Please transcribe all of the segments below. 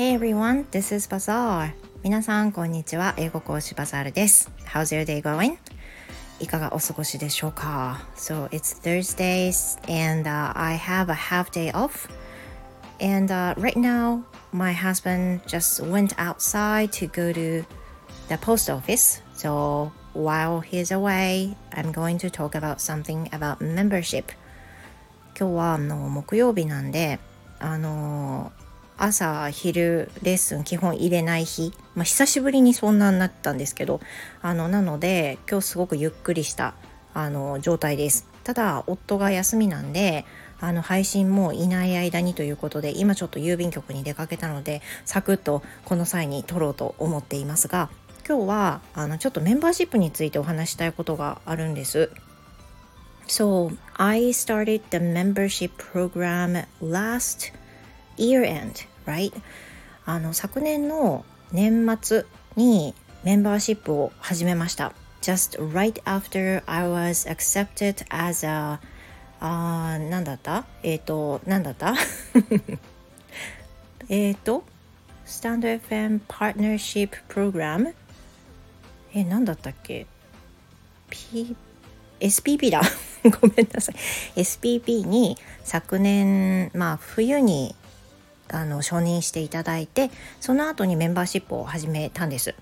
Hey everyone, this is Bazaar. 皆さん、こんにちは。英語講師バザールです。How's your day going? いかがお過ごしでしょうか So it's Thursdays and、uh, I have a half day off. And、uh, right now, my husband just went outside to go to the post office. So while he's away, I'm going to talk about something about membership. 今日はあの木曜日なんで、あの 朝昼レッスン基本入れない日、まあ、久しぶりにそんなになったんですけど。あのなので今日すごくゆっくりしたあの状態です。ただ夫が休みなんであの配信もいない間にということで今ちょっと郵便局に出かけたのでサクッとこの際に撮ろうと思っていますが今日はあのちょっとメンバーシップについてお話したいことがあるんです。So I started the membership program last year end, right? あの昨年の年末にメンバーシップを始めました。Just right after I was accepted as a あーなんだったえっ、ー、となんだったえっと Stand FM Partnership Program えなんだったっけ P SPP だごめんなさい SPP に昨年まあ冬にあの承認していただいてその後にメンバーシップを始めたんです。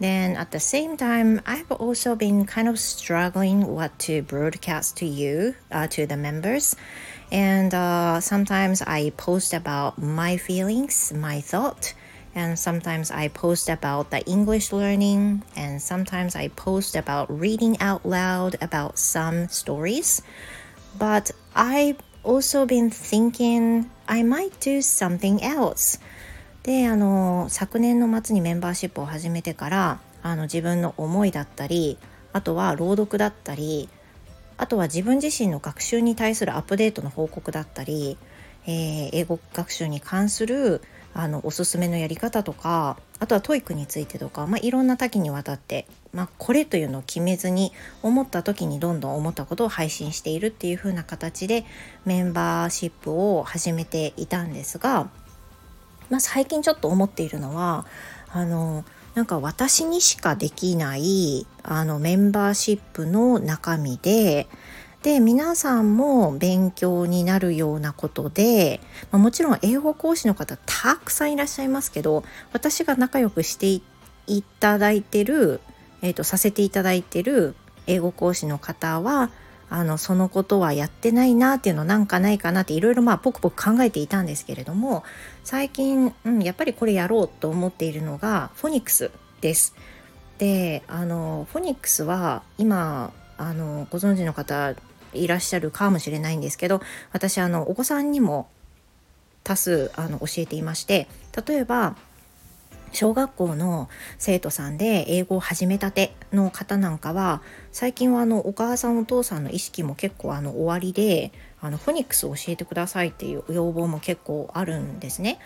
Then at the same time, I've also been kind of struggling what to broadcast to you, uh, to the members. And uh, sometimes I post about my feelings, my thought, and sometimes I post about the English learning, and sometimes I post about reading out loud about some stories. But I also been thinking I might do something else. であの昨年の末にメンバーシップを始めてからあの自分の思いだったりあとは朗読だったりあとは自分自身の学習に対するアップデートの報告だったり、えー、英語学習に関するあのおすすめのやり方とかあとは TOEIC についてとか、まあ、いろんな多岐にわたって、まあ、これというのを決めずに思った時にどんどん思ったことを配信しているっていう風な形でメンバーシップを始めていたんですが、まあ、最近ちょっと思っているのはあのなんか私にしかできないあのメンバーシップの中身でで皆さんも勉強になるようなことで、まあ、もちろん英語講師の方たくさんいらっしゃいますけど私が仲良くしていただいてる、えーと、させていただいてる英語講師の方はあのそのことはやってないなっていうのなんかないかなっていろいろまあポクポク考えていたんですけれども最近、うん、やっぱりこれやろうと思っているのがフォニックスです。であのフォニックスは今あのご存知の方いらっしゃるかもしれないんですけど私あのお子さんにも多数あの教えていまして例えば小学校の生徒さんで英語を始めたての方なんかは最近はあのお母さんお父さんの意識も結構あの終わりであのフォニックスを教えてくださいっていう要望も結構あるんですね。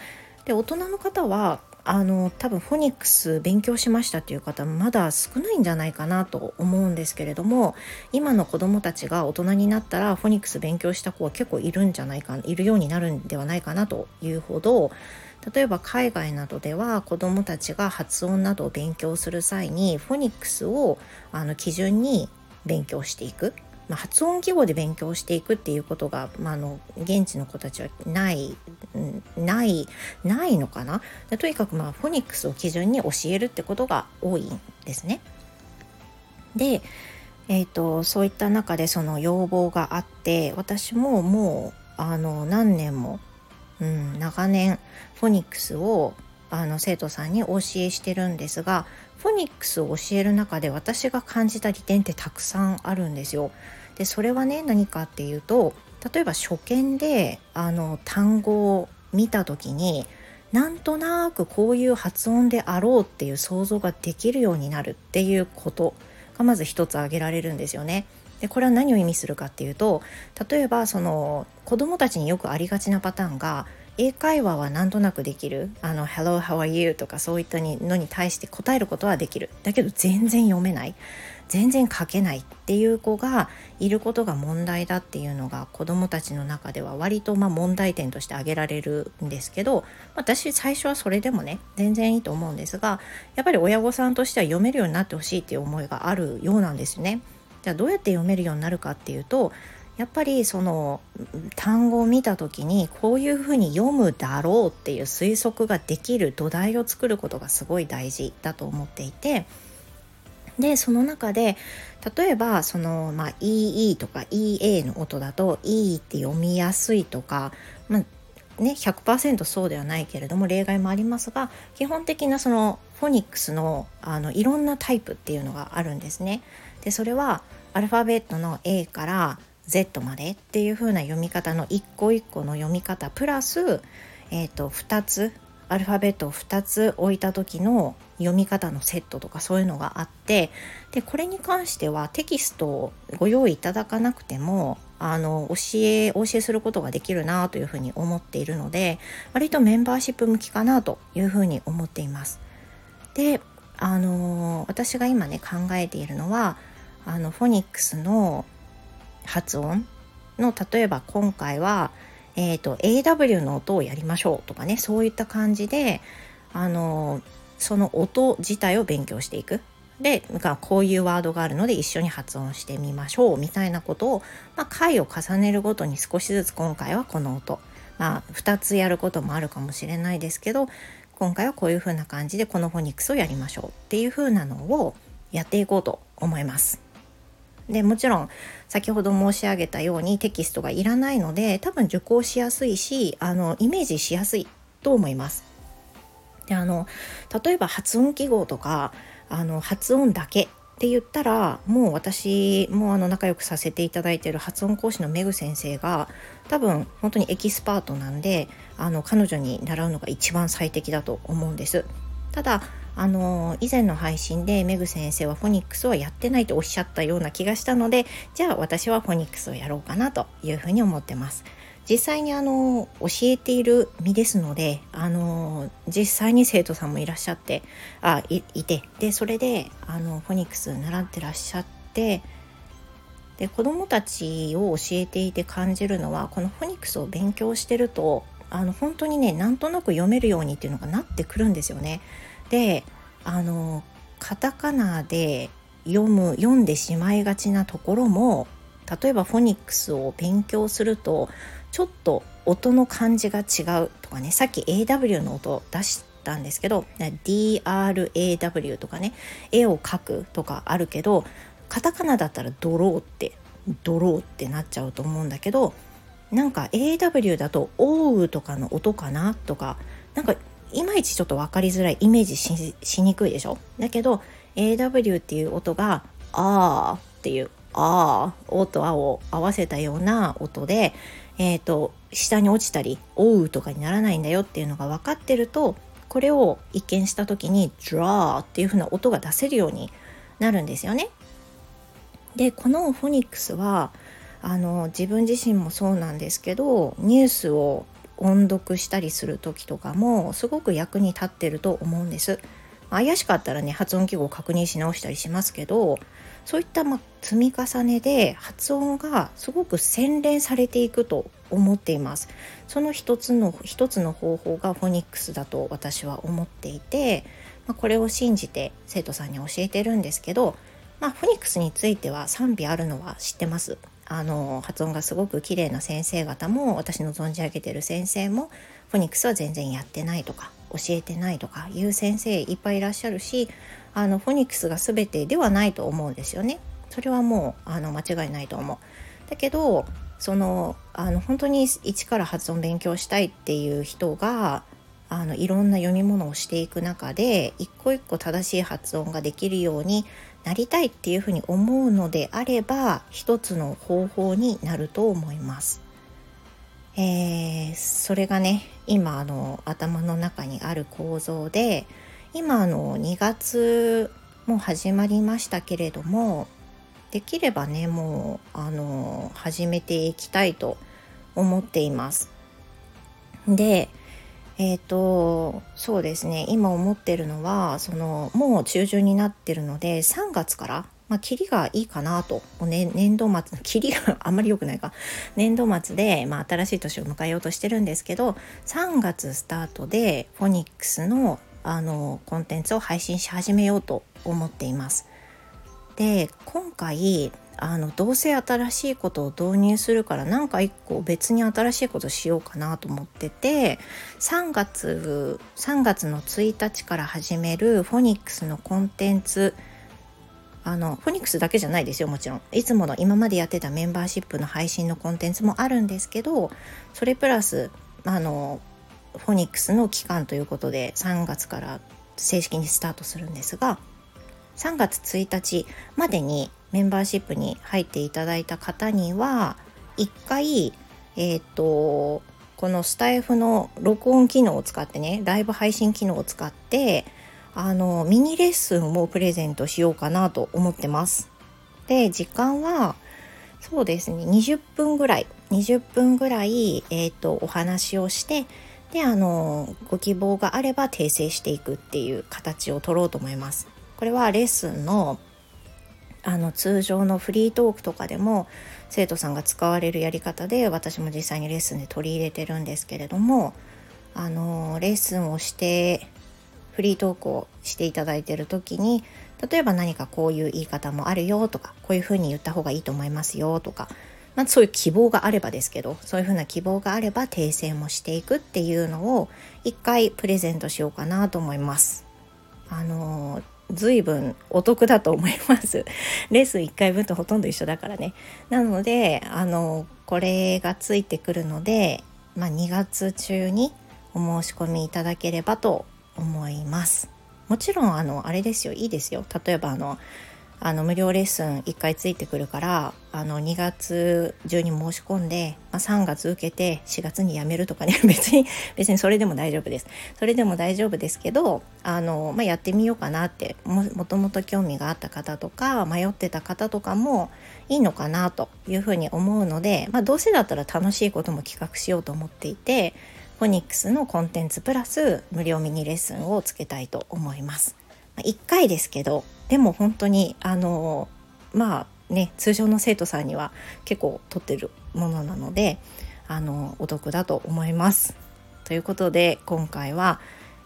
で大人の方はあの多分フォニックス勉強しましたっていう方まだ少ないんじゃないかなと思うんですけれども今の子どもたちが大人になったらフォニックス勉強した子は結構いるんじゃないかいるようになるんではないかなというほど例えば海外などでは子どもたちが発音などを勉強する際にフォニックスをあの基準に勉強していく。まあ、発音記号で勉強していくっていうことが、まあ、の現地の子たちはないないないのかな？とにかくまあフォニックスを基準に教えるってことが多いんですね。で、えーと、そういった中でその要望があって私ももうあの何年も、うん、長年フォニックスをあの生徒さんにお教えしてるんですがフォニックスを教える中で私が感じた利点ってたくさんあるんですよ。でそれはね何かっていうと例えば初見であの単語を見た時になんとなくこういう発音であろうっていう想像ができるようになるっていうことがまず一つ挙げられるんですよね。でこれは何を意味するかっていうと例えばその子どもたちによくありがちなパターンが英会話はなんとなくできるあの「Hello, how are you?」とかそういったのに対して答えることはできるだけど全然読めない全然書けないっていう子がいることが問題だっていうのが子どもたちの中では割とま問題点として挙げられるんですけど私最初はそれでもね全然いいと思うんですがやっぱり親御さんとしては読めるようになってほしいっていう思いがあるようなんですね。じゃあどうやって読めるようになるかっていうとやっぱりその単語を見た時にこういうふうに読むだろうっていう推測ができる土台を作ることがすごい大事だと思っていてでその中で例えばその、まあ、EE とか EA の音だと E って読みやすいとか、まあね、100%そうではないけれども例外もありますが基本的なそのフォニックスのあのいろんなタイプっていうのがあるんですね。でそれはアルファベットの A から Z までっていう風な読み方の一個一個の読み方プラス、えーと、2つアルファベットを2つ置いた時の読み方のセットとかそういうのがあってでこれに関してはテキストをご用意いただかなくてもあの教えお教えすることができるなというふうに思っているので割とメンバーシップ向きかなというふうに思っています。であの私が今ね考えているのはあのフォニックスの発音の例えば今回は、えーと、AW の音をやりましょうとかねそういった感じであのその音自体を勉強していく。でこういうワードがあるので一緒に発音してみましょうみたいなことを、まあ、回を重ねるごとに少しずつ今回はこの音、まあ、2つやることもあるかもしれないですけど今回はこういう風な感じでこのフォニックスをやりましょうっていう風なのをやっていこうと思います。でもちろん先ほど申し上げたようにテキストがいらないので多分受講しやすいしあのイメージしやすいと思います。であの例えば発音記号とかあの発音だけって言ったらもう私もあの仲良くさせていただいてる発音講師のメグ先生が多分本当にエキスパートなんであの彼女に習うのが一番最適だと思うんです。ただあの以前の配信でメグ先生はフォニックスをやってないとおっしゃったような気がしたのでじゃあ私はフォニックスをやろうかなというふうに思ってます。実際にあの教えている身ですのであの実際に生徒さんもいらっしゃってあいてでそれであのフォニックス習ってらっしゃってで子どもたちを教えていて感じるのはこのフォニックスを勉強してるとあの本当にねなんとなく読めるようにっていうのがなってくるんですよね。であのカタカナで読む読んでしまいがちなところも例えばフォニックスを勉強するとちょっと音の感じが違うとかねさっき AW の音出したんですけど DRAW とかね絵を描くとかあるけどカタカナだったらドローってドローってなっちゃうと思うんだけどなんか AW だと「オウ」とかの音かなとかなんかいまいちちょっと分かりづらいイメージしにくいでしょ？だけど AW っていう音が「あー」っていう「あー」「お」と「あ」を合わせたような音で、えーと、下に落ちたり「おう」とかにならないんだよっていうのが分かってるとこれを一見した時に「draw」っていう風な音が出せるようになるんですよね。でこのフォニックスはあの自分自身もそうなんですけどニュースを音読したりする時とかもすごく役に立ってると思うんです。怪しかったらね発音記号を確認し直したりしますけどそういったま積み重ねで発音がすごく洗練されていくと思っていますその一つの一つの方法がフォニックスだと私は思っていて、まあ、これを信じて生徒さんに教えてるんですけど、まあ、フォニックスについては賛否あるのは知ってますあの発音がすごく綺麗な先生方も私の存じ上げてる先生もフォニックスは全然やってないとか教えてないとかいう先生いっぱいいらっしゃるしあのフォニックスが全てではないと思うんですよね。それはもうあの間違いないと思う。だけどそのあの本当に一から発音勉強したいっていう人があのいろんな読み物をしていく中で一個一個正しい発音ができるようになりたいっていうふうに思うのであれば一つの方法になると思います。えー、それがね今あの頭の中にある構造で今あの2月も始まりましたけれどもできればねもうあの始めていきたいと思っています。でえっ、ー、とそうですね。今思ってるのはそのもう中旬になってるので3月からまあ、キリがいいかなと、ね、年度末、キリがあんまり良くないか、年度末で、まあ、新しい年を迎えようとしてるんですけど、3月スタートでフォニックスのあのコンテンツを配信し始めようと思っています。で、今回、あのどうせ新しいことを導入するから何か一個別に新しいことしようかなと思ってて3月3月の1日から始めるフォニックスのコンテンツあのフォニックスだけじゃないですよもちろん。いつもの今までやってたメンバーシップの配信のコンテンツもあるんですけどそれプラスあのフォニックスの期間ということで3月から正式にスタートするんですが3月1日までにメンバーシップに入っていただいた方には1回えっ、ー、とこのスタイフの録音機能を使ってねライブ配信機能を使ってあのミニレッスンをプレゼントしようかなと思ってます。で時間はそうですね20分ぐらい20分ぐらい、えーと、お話をしてであのご希望があれば訂正していくっていう形を取ろうと思います。これはレッスンのあの通常のフリートークとかでも生徒さんが使われるやり方で私も実際にレッスンで取り入れてるんですけれどもあのレッスンをしてフリートークをしていただいてる時に例えば何かこういう言い方もあるよとかこういうふうに言った方がいいと思いますよとか、まあ、そういう希望があればですけどそういうふうな希望があれば訂正もしていくっていうのを一回プレゼントしようかなと思います。あの随分お得だと思います。レース1回分とほとんど一緒だからね。なので、あの、これがついてくるので、まあ、2月中にお申し込みいただければと思いますもちろんあのあれですよいいですよ例えばあのあの無料レッスン1回ついてくるからあの2月中に申し込んで、まあ、3月受けて4月に辞めるとかね 別に別にそれでも大丈夫ですそれでも大丈夫ですけどあの、まあ、やってみようかなってもともと興味があった方とか迷ってた方とかもいいのかなというふうに思うので、まあ、どうせだったら楽しいことも企画しようと思っていてフォニックスのコンテンツプラス無料ミニレッスンをつけたいと思います。1回ですけどでも本当にあのまあね通常の生徒さんには結構取ってるものなのであのお得だと思います。ということで今回は、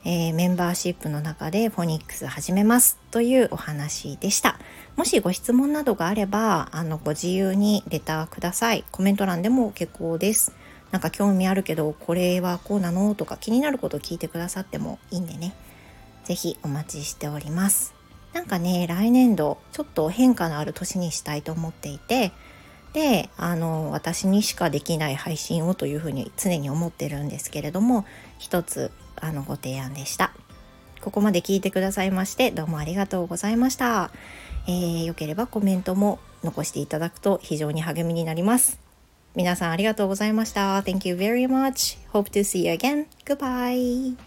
えー、メンバーシップの中でフォニックス始めますというお話でした。もしご質問などがあればあのご自由にレターください。コメント欄でも結構です。なんか興味あるけどこれはこうなの？とか気になること聞いてくださってもいいんでね是非お待ちしておりますなんかね来年度ちょっと変化のある年にしたいと思っていてであの私にしかできない配信をというふうに常に思ってるんですけれども一つあのご提案でしたここまで聞いてくださいましてどうもありがとうございました、えー、よければコメントも残していただくと非常に励みになります皆さんありがとうございました。Thank you very much. Hope to see you again. Goodbye.